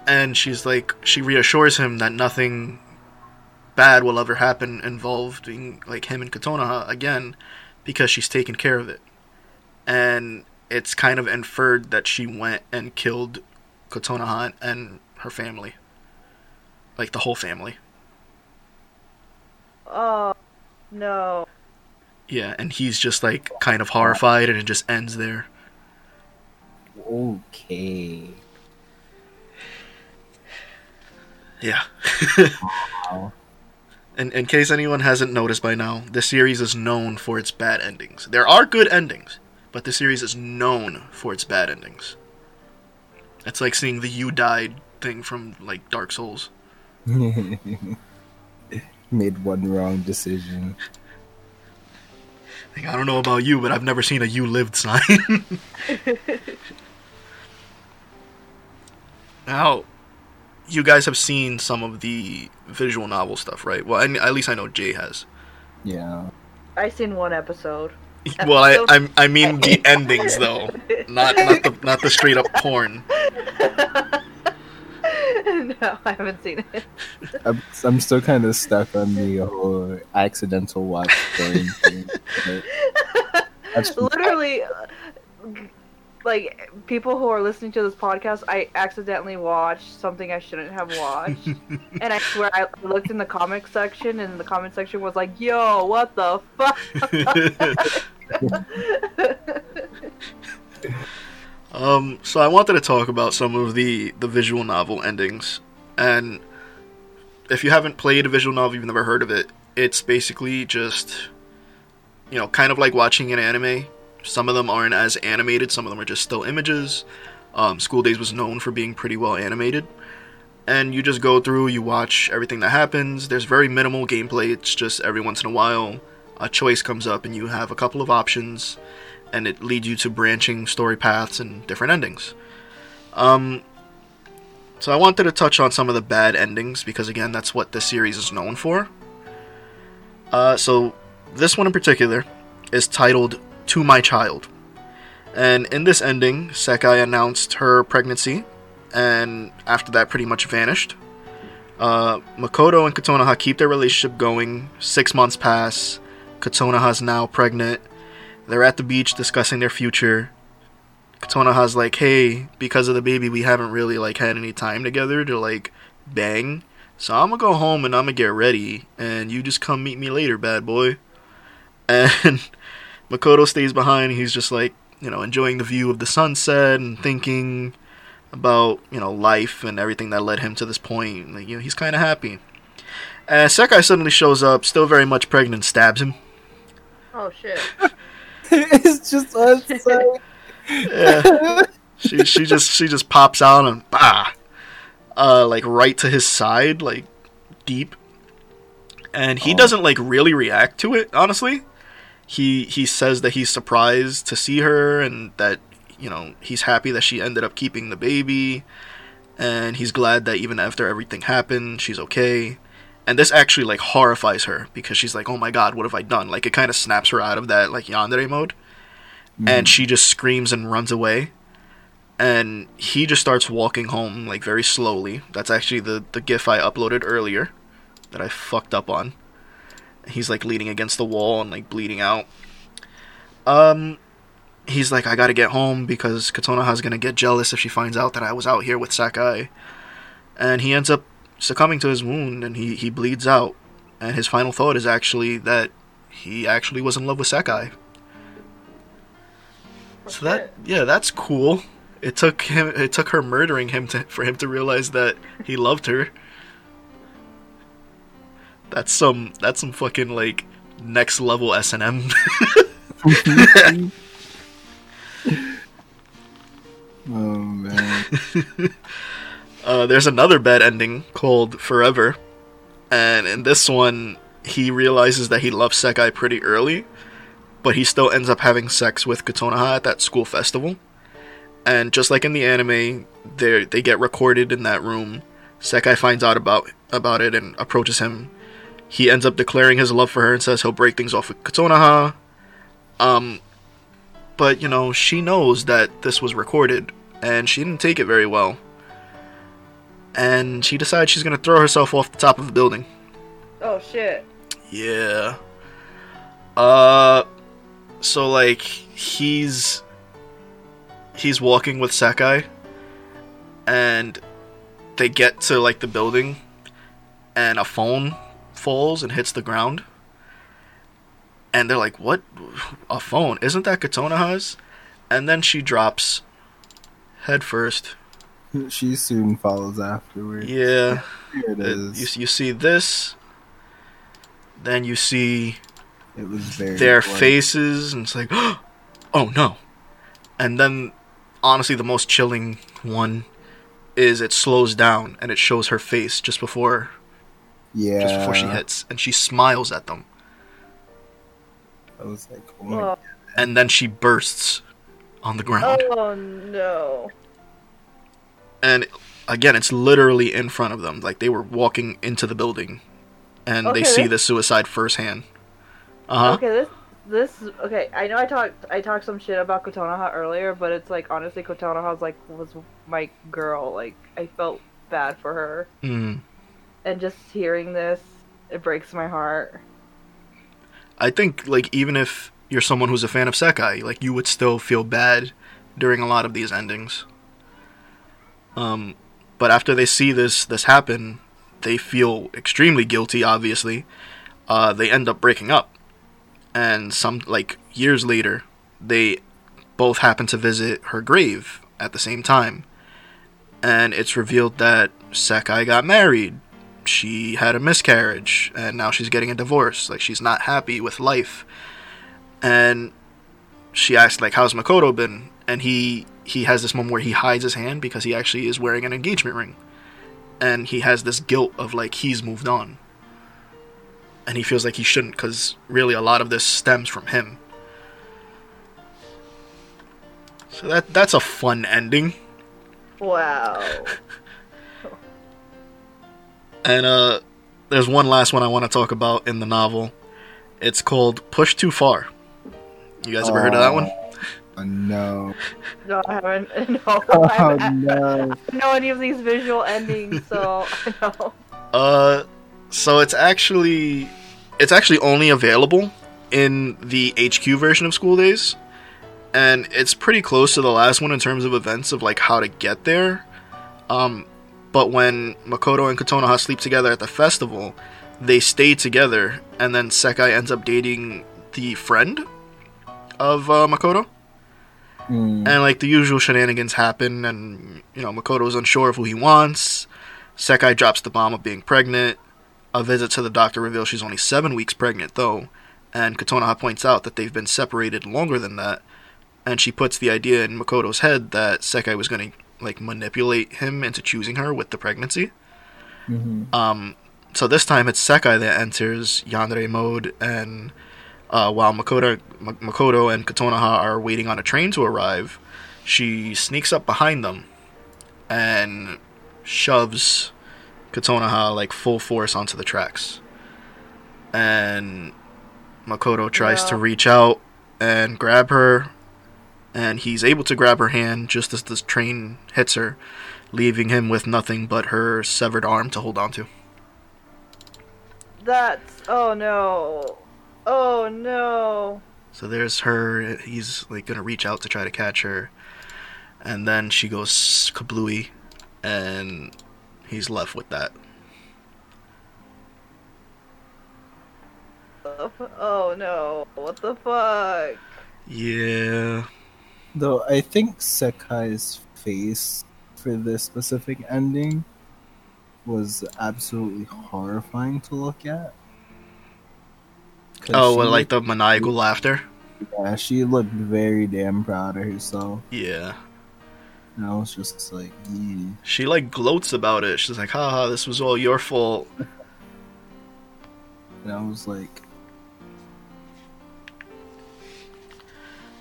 And she's like, she reassures him that nothing bad will ever happen involving like him and Kotonoha again, because she's taken care of it. And it's kind of inferred that she went and killed Kotonoha and her family. Like the whole family. Oh no. Yeah, and he's just like kind of horrified and it just ends there. Okay. Yeah. Wow. in, in case anyone hasn't noticed by now, this series is known for its bad endings. There are good endings, but the series is known for its bad endings. It's like seeing the you died thing from like Dark Souls. (laughs) Made one wrong decision. Like, I don't know about you, but I've never seen a you lived sign. (laughs) (laughs) now, you guys have seen some of the visual novel stuff, right? Well, I, at least I know Jay has. Yeah. I seen one episode. (laughs) Well, I I, I mean the endings though, (laughs) not not the not the straight up porn. (laughs) no, I haven't seen it. I'm, I'm still kind of stuck on the whole accidental watch thing. but That's Literally, uh, like people who are listening to this podcast, I accidentally watched something I shouldn't have watched, (laughs) and I swear I looked in the comic section, and the comment section was like, "Yo, what the fuck." (laughs) Um, so I wanted to talk about some of the the visual novel endings, and if you haven't played a visual novel, you've never heard of it. It's basically just, you know, kind of like watching an anime. Some of them aren't as animated. Some of them are just still images. Um, School Days was known for being pretty well animated, and you just go through, you watch everything that happens. There's very minimal gameplay. It's just every once in a while a choice comes up, and you have a couple of options and it leads you to branching story paths and different endings. Um, so I wanted to touch on some of the bad endings because again, that's what this series is known for. Uh, so this one in particular is titled "To My Child," and in this ending, Sekai announced her pregnancy, and after that, pretty much vanished. Uh, Makoto and Kotonoha keep their relationship going. Six months pass. Kotonoha's now pregnant. They're at the beach discussing their future. Kotonoha's like, "Hey, because of the baby, we haven't really like had any time together to like bang. So I'm gonna go home and I'm gonna get ready, and you just come meet me later, bad boy." (laughs) And Makoto stays behind. He's just like, you know, enjoying the view of the sunset and thinking about you know life and everything that led him to this point. Like, you know, he's kind of happy. And Sekai suddenly shows up, still very much pregnant, stabs him. oh shit! (laughs) it's just us. (laughs) so- Yeah. she she just she just pops out and bah, uh, like right to his side, like deep, and he Oh. doesn't like really react to it. Honestly, he he says that he's surprised to see her and that you know he's happy that she ended up keeping the baby, and he's glad that even after everything happened, she's okay. And this actually like horrifies her because she's like, "Oh my god, what have I done?" Like it kind of snaps her out of that like yandere mode. And mm-hmm. she just screams and runs away. And he just starts walking home like very slowly. That's actually the the gif i uploaded earlier that i fucked up on he's like leaning against the wall and like bleeding out um he's like i gotta get home because Kotonoha's gonna get jealous if she finds out that i was out here with Sekai and he ends up succumbing to his wound and he he bleeds out and his final thought is actually that he actually was in love with Sekai so that yeah, that's cool. It took him it took her murdering him to for him to realize that he loved her. That's some that's some fucking like next level S and M. (laughs) (laughs) Oh man. (laughs) uh, there's another bad ending called Forever, and in this one, he realizes that he loves Sekai pretty early, but he still ends up having sex with Kotonoha at that school festival. And just like in the anime, they they get recorded in that room. Sekai finds out about about it and approaches him. He ends up declaring his love for her and says he'll break things off with Kotonoha. Um, but you know she knows that this was recorded, and she didn't take it very well. And she decides she's gonna throw herself off the top of the building. Oh shit. Yeah. Uh so like he's he's walking with Sekai and they get to like the building and a phone falls and hits the ground. And they're like, "What? A phone? Isn't that Kotonoha's?" And then she drops head first. she soon follows afterwards. Yeah. Here it Uh, you, you see this then you see it was very their faces and it's like (gasps) oh no and then honestly the most chilling one is it slows down and it shows her face just before Yeah. just before she hits and she smiles at them I was like, oh my Oh, and then she bursts on the ground oh no. and again it's literally in front of them like they were walking into the building and they see this- the suicide firsthand uh-huh Okay, this this okay. I know I talked I talked some shit about Kotonoha earlier, but it's like honestly, Kotonoha's like was my girl. Like I felt bad for her, mm. And just hearing this, it breaks my heart. I think like even if you're someone who's a fan of Sekai, like you would still feel bad during a lot of these endings. Um, but after they see this this happen, they feel extremely guilty. Obviously, uh, they end up breaking up, and some like years later, they both happen to visit her grave at the same time, and it's revealed that Sekai got married she had a miscarriage and now she's getting a divorce. Like she's not happy with life. And she asked like how's Makoto been? And he he has this moment where he hides his hand because he actually is wearing an engagement ring. And he has this guilt of like he's moved on. And he feels like he shouldn't cuz really a lot of this stems from him. So that that's a fun ending. Wow. (laughs) And uh there's one last one I want to talk about in the novel. It's called Push Too Far. You guys ever heard of that one? Oh, no. No, I haven't. (laughs) No, Oh I haven't no. I don't know any of these visual endings, so I know. (laughs) Uh so it's actually it's actually only available in the HQ version of School Days. And it's pretty close to the last one in terms of events of like how to get there. Um but when Makoto and Kotonoha sleep together at the festival, they stay together and then Sekai ends up dating the friend of uh, Makoto. Mm. and like the usual shenanigans happen and you know makoto's unsure of who he wants sekai drops the bomb of being pregnant a visit to the doctor reveals she's only seven weeks pregnant though and kotonoha points out that they've been separated longer than that and she puts the idea in makoto's head that sekai was going to like manipulate him into choosing her with the pregnancy Mhm. um, so this time it's Sekai that enters Yandere mode, and uh, while Makoto, M- Makoto and Kotonoha are waiting on a train to arrive, she sneaks up behind them and shoves Kotonoha like full force onto the tracks. And Makoto tries to reach out and grab her, and he's able to grab her hand just as the train hits her, leaving him with nothing but her severed arm to hold on to. That's oh no, oh no. So there's her. He's like gonna reach out to try to catch her, and then she goes kablooey, and he's left with that. Oh no, what the fuck? Yeah. Though I think Sekai's face for this specific ending was absolutely horrifying to look at. Oh, well, like the maniacal laughter. yeah, she looked very damn proud of herself. Yeah. And I was just like, yeah. She like gloats about it. She's like, haha, this was all your fault. And I was like,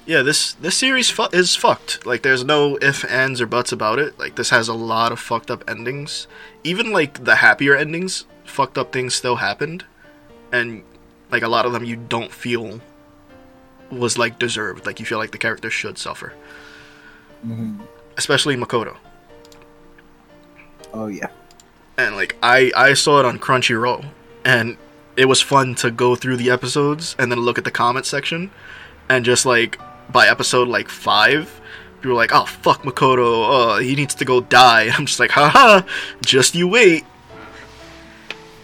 Yeah, this this series fu- is fucked. Like, there's no if, ands, or buts about it. Like, this has a lot of fucked up endings. Even like the happier endings, fucked up things still happened, and like a lot of them you don't feel was like deserved. Like, you feel like the character should suffer, mhm. especially Makoto. oh yeah. and like I I saw it on Crunchyroll, and it was fun to go through the episodes and then look at the comment section, and just like by episode like five, people were like, "Oh fuck Makoto, oh he needs to go die." (laughs) I'm just like, haha, just you wait.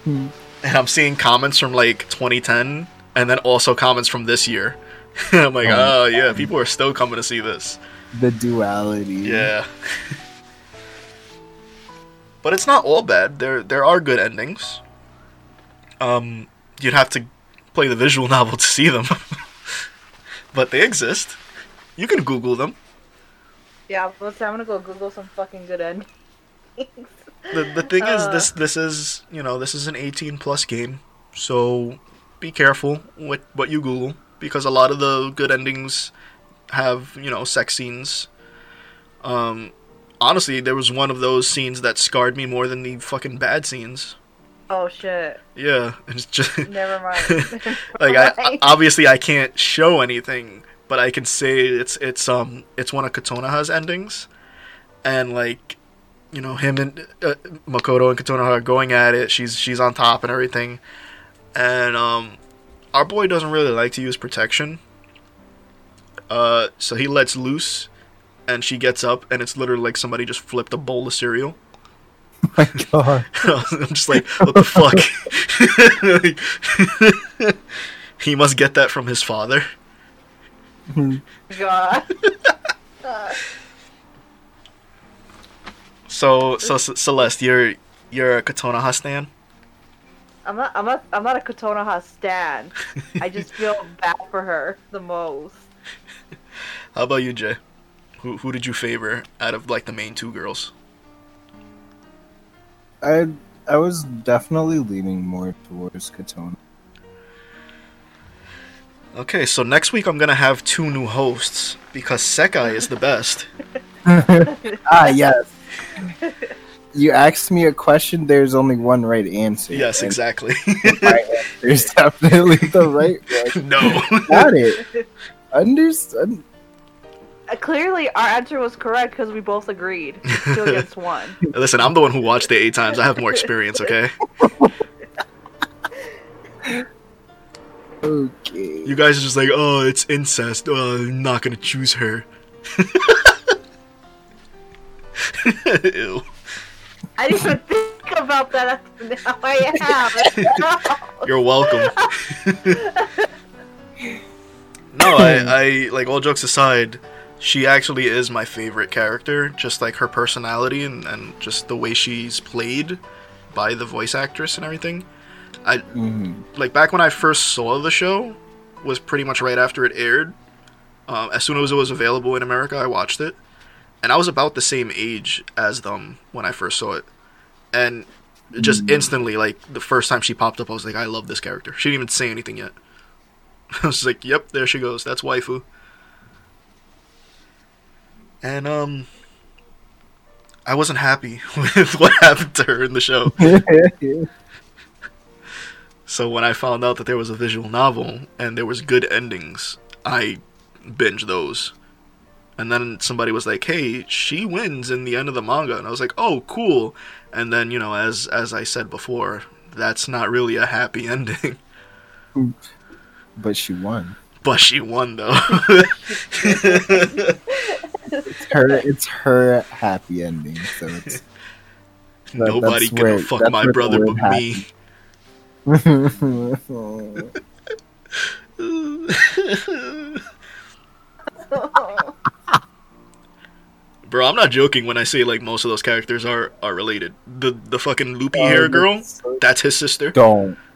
Hmm. And I'm seeing comments from like 2010, and then also comments from this year. (laughs) I'm like, Oh, oh yeah, people are still coming to see this. The duality. Yeah. (laughs) but it's not all bad. There there are good endings. Um you'd have to play the visual novel to see them. But they exist. You can Google them. Yeah, let's. I'm gonna go Google some fucking good endings. (laughs) The the thing is Uh. this this is you know, this is an eighteen plus game. So be careful with what you Google because a lot of the good endings have, you know, sex scenes. Um honestly, there was one of those scenes that scarred me more than the fucking bad scenes. Oh shit! Yeah, it's just (laughs) Never mind. (laughs) like I, (laughs) I obviously I can't show anything, but I can say it's it's um it's one of Kotonoha's endings, and like, you know him and uh, Makoto and Kotonoha are going at it. She's she's on top and everything, and um, our boy doesn't really like to use protection. Uh, so he lets loose, and she gets up, and it's literally like somebody just flipped a bowl of cereal. My god. (laughs) I'm just like, what the fuck? (laughs) he must get that from his father. Hmm. God. (laughs) So, so C- Celeste, you're you're a Katona stan. I'm not. I'm not. I'm not a Kotonoha stan. I just feel bad for her the most. How about you, Jay? Who who did you favor out of like the main two girls? I I was definitely leaning more towards Katona. Okay, so next week I'm gonna have two new hosts because Sekai is the best. (laughs) ah yes. You asked me a question. There's only one right answer. Yes, exactly. My (laughs) answer is definitely the right one. no. Got it. Understand? Clearly, our answer was correct because we both agreed two (laughs) against one. Listen, I'm the one who watched it eight times. I have more experience. Okay. (laughs) Okay. You guys are just like, oh, it's incest. Oh, I'm not gonna choose her. (laughs) Ew. I didn't even think about that. Now I have. You're welcome. no, I, I like all jokes aside, she actually is my favorite character. Just like her personality and, and just the way she's played by the voice actress and everything. I Mhm. like back when I first saw the show was pretty much right after it aired. Um, as soon as it was available in America, I watched it, and I was about the same age as them when I first saw it, and just Mm. instantly, like the first time she popped up, I was like, I love this character. She didn't even say anything yet. (laughs) I was like, Yep, there she goes. That's waifu. And um, I wasn't happy (laughs) with what happened to her in the show. (laughs) So when I found out that there was a visual novel and there was good endings, I binged those. And then somebody was like, "Hey, she wins in the end of the manga." And I was like, "Oh, cool." And then, you know, as as I said before, that's not really a happy (laughs) ending. but she won. but she won though. It's her. It's her happy ending. So it's. Nobody that's gonna where- fuck my brother word but me. (laughs) Bro, I'm not joking when I say like most of those characters are are related. The the fucking loopy oh, hair Oh, girl, that's so- that's his sister. Don't. (laughs)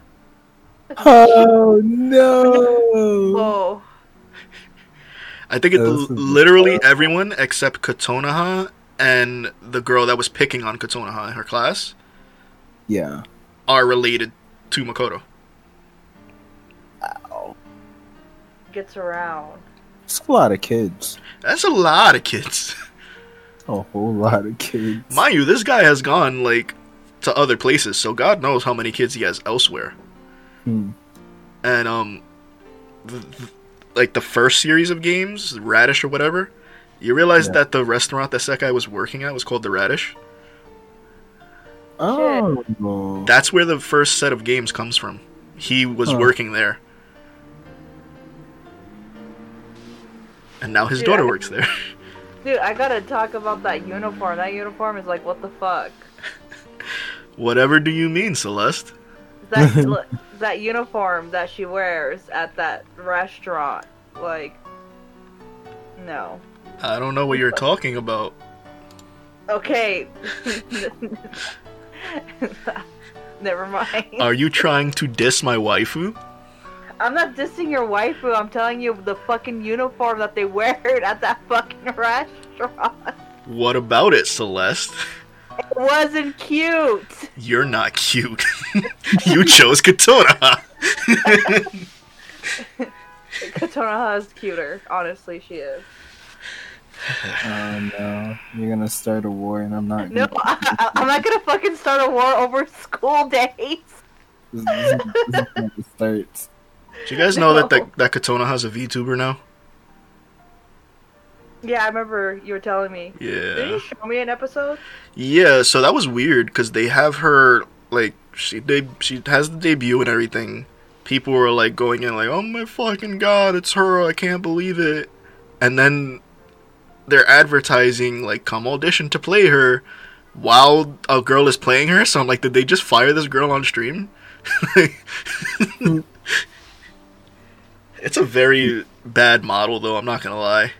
Oh no! Whoa. I think it This literally horrible. everyone except Kotonoha and the girl that was picking on Kotonoha in her class Yeah. are related to Makoto. Gets around. It's a lot of kids. That's a lot of kids. A whole lot of kids. Mind you, this guy has gone like to other places, so God knows how many kids he has elsewhere. Hmm. And um, th- th- like the first series of games, Radish or whatever, you realize Yeah. that the restaurant that Sekai was working at was called the Radish. Oh. That's where the first set of games comes from. He was Huh. working there. And now his Dude, daughter I- works there. (laughs) Dude, I gotta talk about that uniform. That uniform is like, what the fuck? Whatever do you mean, Celeste? That (laughs) look, that uniform that she wears at that restaurant, like, no. I don't know what you're talking about. Okay. (laughs) Never mind. Are you trying to diss my waifu? I'm not dissing your waifu. I'm telling you the fucking uniform that they (laughs) wear at that fucking restaurant. What about it, Celeste? It wasn't cute. You're not cute. (laughs) you chose Katona. (laughs) Katona is cuter. Honestly, she is. Oh no. You're gonna start a war and I'm not No, gonna I, I'm not gonna fucking start a war over school days. this, this, this start. Do you guys know that, that (laughs) that Katona has a VTuber now? Yeah, I remember you were telling me. Did Yeah. you show me an episode? Yeah, so that was weird because they have her like she they, she has the debut and everything. People were like going in like, "Oh my fucking god, it's her! I can't believe it!" And then they're advertising like, "Come audition to play her," while a girl is playing her. So I'm like, did they just fire this girl on stream? (laughs) Hmm. it's a very bad model, though. I'm not gonna lie.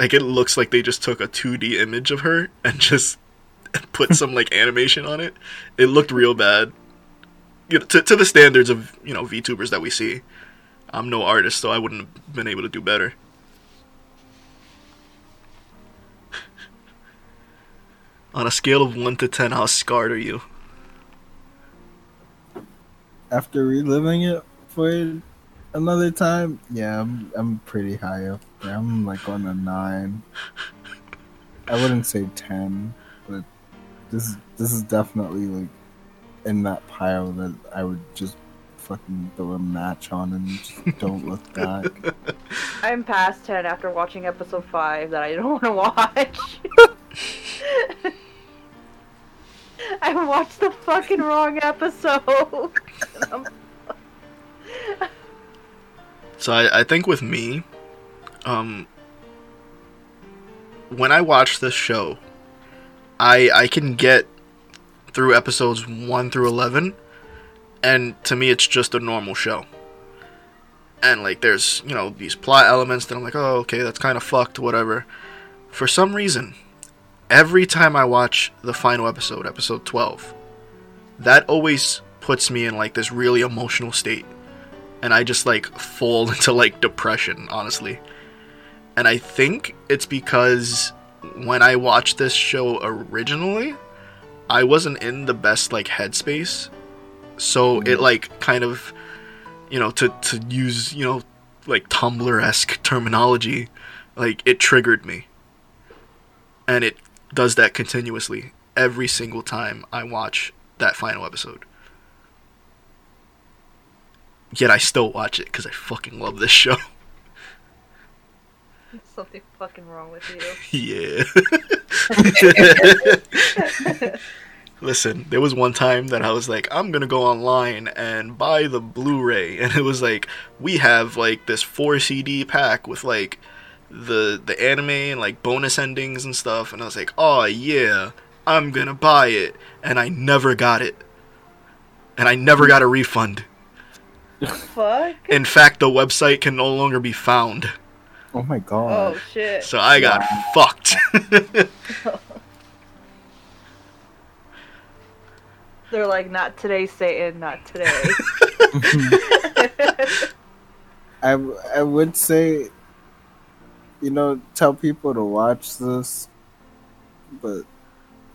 Like it looks like they just took a 2D image of her and just (laughs) put some like animation on it. It looked real bad. You know, to to the standards of you know VTubers that we see. I'm no artist, so I wouldn't have been able to do better. (laughs) On a scale of one to ten, how scarred are you? After reliving it for another time, yeah, I'm I'm pretty high up. I'm like on a nine. I wouldn't say ten, but this is this is definitely like in that pile that I would just fucking throw a match on and just don't look back. (laughs) I'm past 10 after watching episode 5 that I don't (laughs) want to watch. (laughs) I watched the fucking wrong episode. So I, I think with me, um, when I watch this show, I I can get through episodes one through eleven, and to me it's just a normal show. And like there's you know these plot elements that I'm like oh okay that's kind of fucked whatever. For some reason, every time I watch the final episode, episode twelve, that always puts me in like this really emotional state and I just like fall (laughs) into like depression, honestly. And I think it's because when I watched this show originally, I wasn't in the best like headspace. So mm-hmm. it like kind of you know, to to use, you know, like Tumblr esque terminology, like it triggered me. And it does that continuously every single time I watch that final episode yet I still watch it because I fucking love this (laughs) show. (laughs) Something fucking wrong with you. (laughs) yeah. (laughs) Listen, there was one time that I was like, I'm gonna go online and buy the Blu-ray, and it was like, we have like this four CD pack with like the the anime and like bonus endings and stuff, and I was like, oh yeah, I'm gonna buy it, and I never got it, and I never got a refund. Fuck. In fact, the website can no longer be found. Oh my god. Oh shit. So I got fucked. (laughs) They're like, not today, Satan, not today. (laughs) I, I would say, you know, tell people to watch this but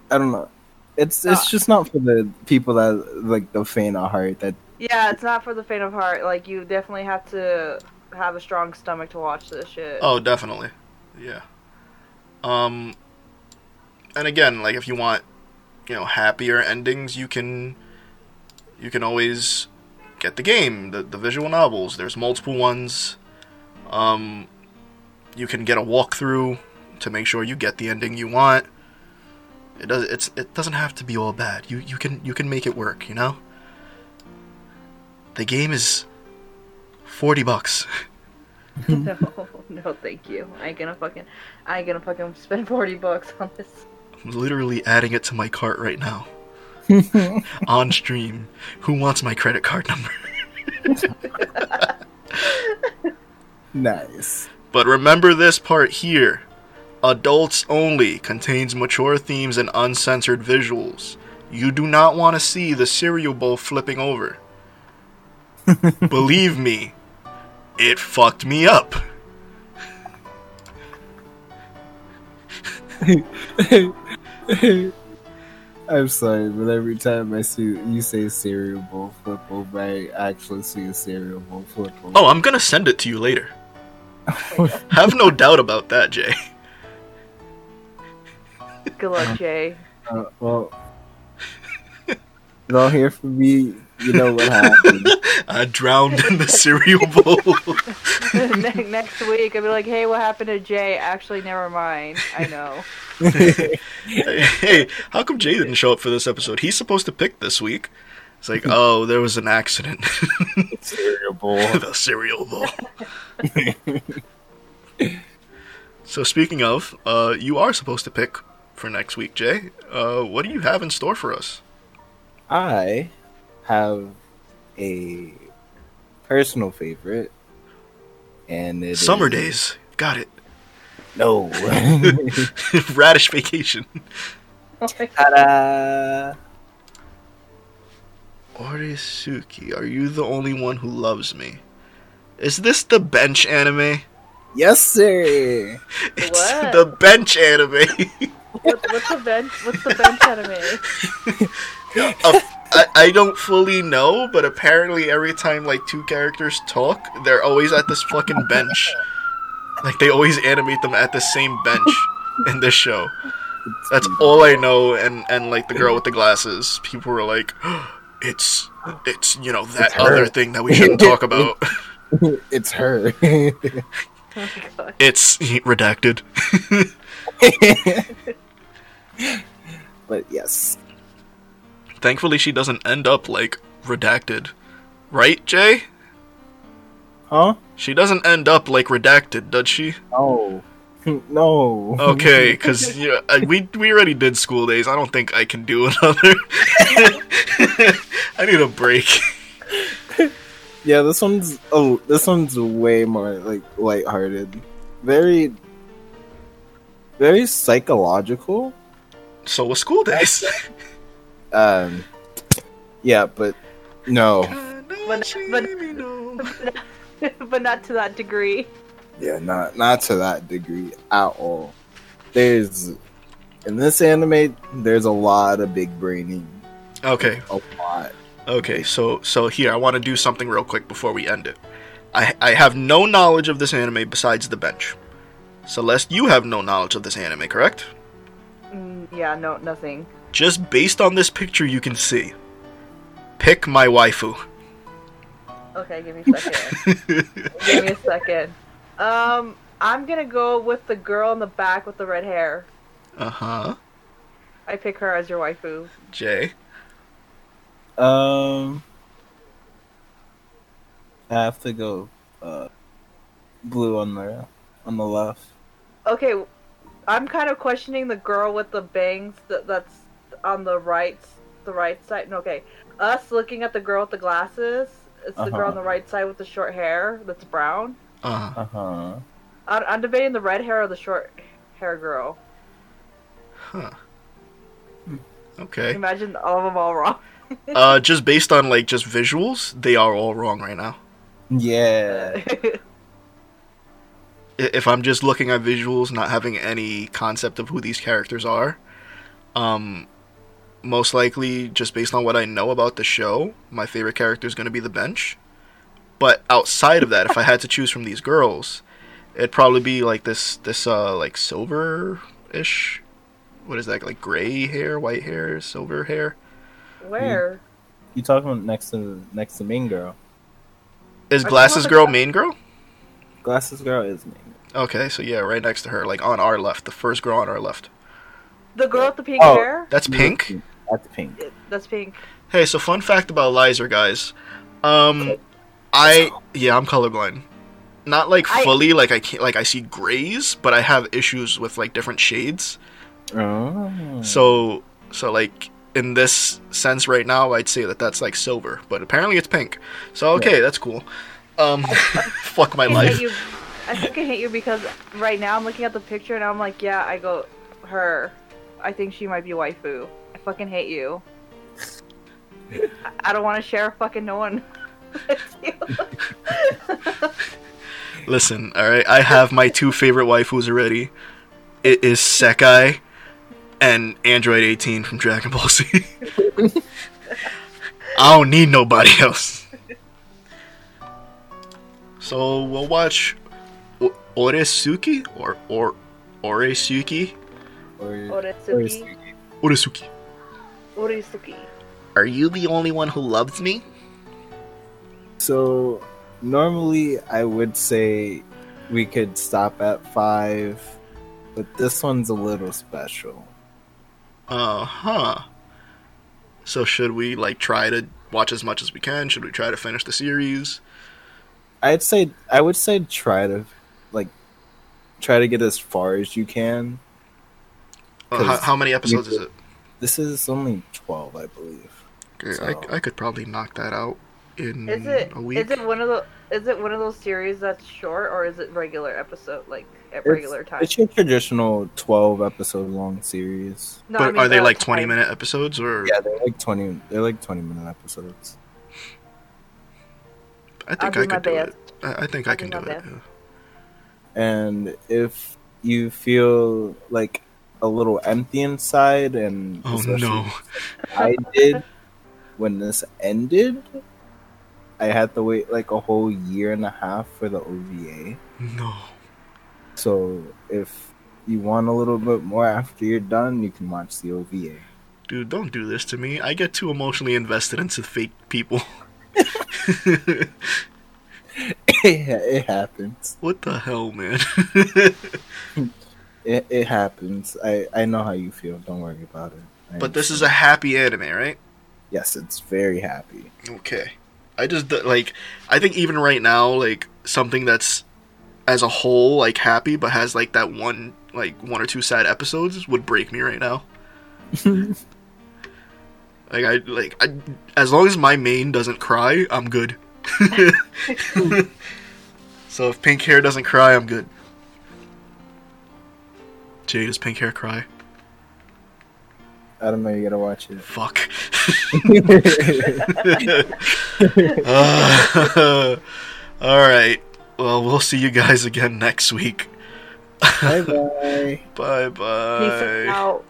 I don't know. It's it's Uh, just not for the people that like the faint of heart. That Yeah, it's not for the faint of heart. Like you definitely have to have a strong stomach to watch this shit. Oh, definitely. Yeah. Um and again, like if you want, you know, happier endings, you can you can always get the game, the the visual novels. There's multiple ones. Um you can get a walkthrough to make sure you get the ending you want. It does it's it doesn't have to be all bad. You you can you can make it work, you know? The game is 40 bucks. (laughs) no, no, thank you. I ain't gonna fucking, I ain't gonna fucking spend forty bucks on this. I'm literally adding it to my cart right now. (laughs) on stream. Who wants my credit card number? (laughs) nice. But remember this part here. Adults only contains mature themes and uncensored visuals. You do not want to see the cereal bowl flipping over. Believe me, it fucked me up. (laughs) I'm sorry, but every time I see you say cereal bowl flip over, I actually see a cereal bowl flip over. Oh, I'm gonna send it to you later. (laughs) Have no doubt about that, Jay. Good luck, Jay. Uh, well, you don't hear from me. You know what happened. (laughs) I drowned in the cereal bowl. (laughs) (laughs) Ne- Next week, I'll be like, "Hey, what happened to Jay?" Actually, never mind. I know. hey, how come Jay didn't show up for this episode? He's supposed to pick this week. It's like, oh, there was an accident. cereal bowl. the cereal bowl. so speaking of, uh, you are supposed to pick for next week, Jay. Uh, what do you have in store for us? I have a personal favorite, and it Summer is- days. Got it. No. (laughs) (laughs) Radish vacation. Oh my God. Ta-da! Oresuki, are you the only one who loves me? Is this the bench anime? Yes, sir. (laughs) It's What? the bench anime. What, what's the bench? What's the bench anime? Uh, I, I don't fully know, but apparently every time like two characters talk, they're always at this fucking bench. Like they always animate them at the same bench in this show. That's all I know. And and like the girl with the glasses, people were like, (gasps) "It's it's you know that other thing that we shouldn't talk about. (laughs) (laughs) it's her. Oh. (laughs) It's redacted." but yes. Thankfully, she doesn't end up like redacted, right, Jay? Huh? She doesn't end up like redacted, does she? Oh. (laughs) no. Okay, (laughs) because yeah, we we already did school days. I don't think I can do (laughs) another. I need a break. Yeah, this one's oh, this one's way more like lighthearted. Very very psychological. So was school days. Um yeah, but no. But- but- (laughs) but not to that degree. Yeah, not not to that degree at all. There's in this anime there's a lot of big braining. Okay, A lot. okay. So so here, I want to do something real quick before we end it. I I have no knowledge of this anime besides the bench. Celeste, you have no knowledge of this anime, correct? Mm, yeah, no, nothing. Just based on this picture, you can see. Pick my waifu. Okay, give me a second. (laughs) give me a second. Um, I'm gonna go with the girl in the back with the red hair. uh huh. I pick her as your waifu. Jay. Um I have to go uh blue on the on the left. Okay, I'm kind of questioning the girl with the bangs that, that's on the right, the right side. No, okay, us looking at the girl with the glasses. It's the girl Uh-huh. on the right side with the short hair that's brown. Uh huh. Uh-huh. I'm, I'm debating the red hair or the short hair girl. Huh. Okay. Imagine all of them all wrong. (laughs) Uh, just based on like just visuals, they are all wrong right now. Yeah. (laughs) If I'm just looking at visuals, not having any concept of who these characters are, Um, most likely, just based on what I know about the show, my favorite character is going to be the bench. But outside of that, if I had to choose from these girls, it'd probably be like this this uh like silver ish. What is that like gray hair, white hair, silver hair? Where? You talking about next to next to main girl? Is Are glasses girl about- main girl? Glasses girl is main. Girl. Okay, so yeah, right next to her, like on our left, the first girl on our left. The girl with the pink Oh. hair? That's pink. That's pink. Yeah, That's pink. Hey, so fun fact about Lizer, guys. Um, I yeah, I'm colorblind. Not like I- fully, like I can't, like I see grays, but I have issues with like different shades. Oh. So, so like in this sense right now, I'd say that that's like silver, but apparently it's pink. So okay, that's cool. Um, (laughs) fuck my I life. you. I think I hate you because right now I'm looking at the picture and I'm like, yeah, I go, her. I think she might be waifu. I fucking hate you. I- I don't want to share fucking no one with you. Listen, all right, I have my two favorite waifus already. It is Sekai and Android 18 from Dragon Ball Z. (laughs) I don't need nobody else. So we'll watch O- Oresuki or or Oresuki. Or, Oretsuki. Oresuki. Oresuki. Are you the only one who loves me? So normally I would say we could stop at five, but this one's a little special. Uh huh. So should we like try to watch as much as we can? Should we try to finish the series? I'd say I would say try to like try to get as far as you can. Uh, how, 'Cause how many episodes you is it? This is only twelve, I believe. Okay, So- I, I could probably knock that out in Is it a week. is it one of the is it one of those series that's short or is it regular episode like at regular time? It's your traditional twelve episode long series. No, I but mean are they like twenty time. minute episodes or? Yeah, they're like twenty. They're like twenty minute episodes. I think I could do best. it. I, I think I'll I can do my it. yeah. And if you feel like a little empty inside, and Oh no! I did when this ended. I had to wait like a whole year and a half for the OVA. No. So if you want a little bit more after you're done, you can watch the OVA. Dude, don't do this to me. I get too emotionally invested into fake people. (laughs) (laughs) it happens. what the hell, man? (laughs) It, it happens. I, I know how you feel. Don't worry about it. I but this is a happy anime, right? yes, it's very happy. Okay. I just like I think even right now like something that's as a whole like happy but has like that one like one or two sad episodes would break me right now. (laughs) Like I like I, as long as my main doesn't cry, I'm good. (laughs) (laughs) so if pink hair doesn't cry, I'm good. Jay, does pink hair cry? I don't know. You gotta watch it. Fuck. Uh, (laughs) (laughs) all right. Well, we'll see you guys again next week. bye bye. Bye Peace bye. out.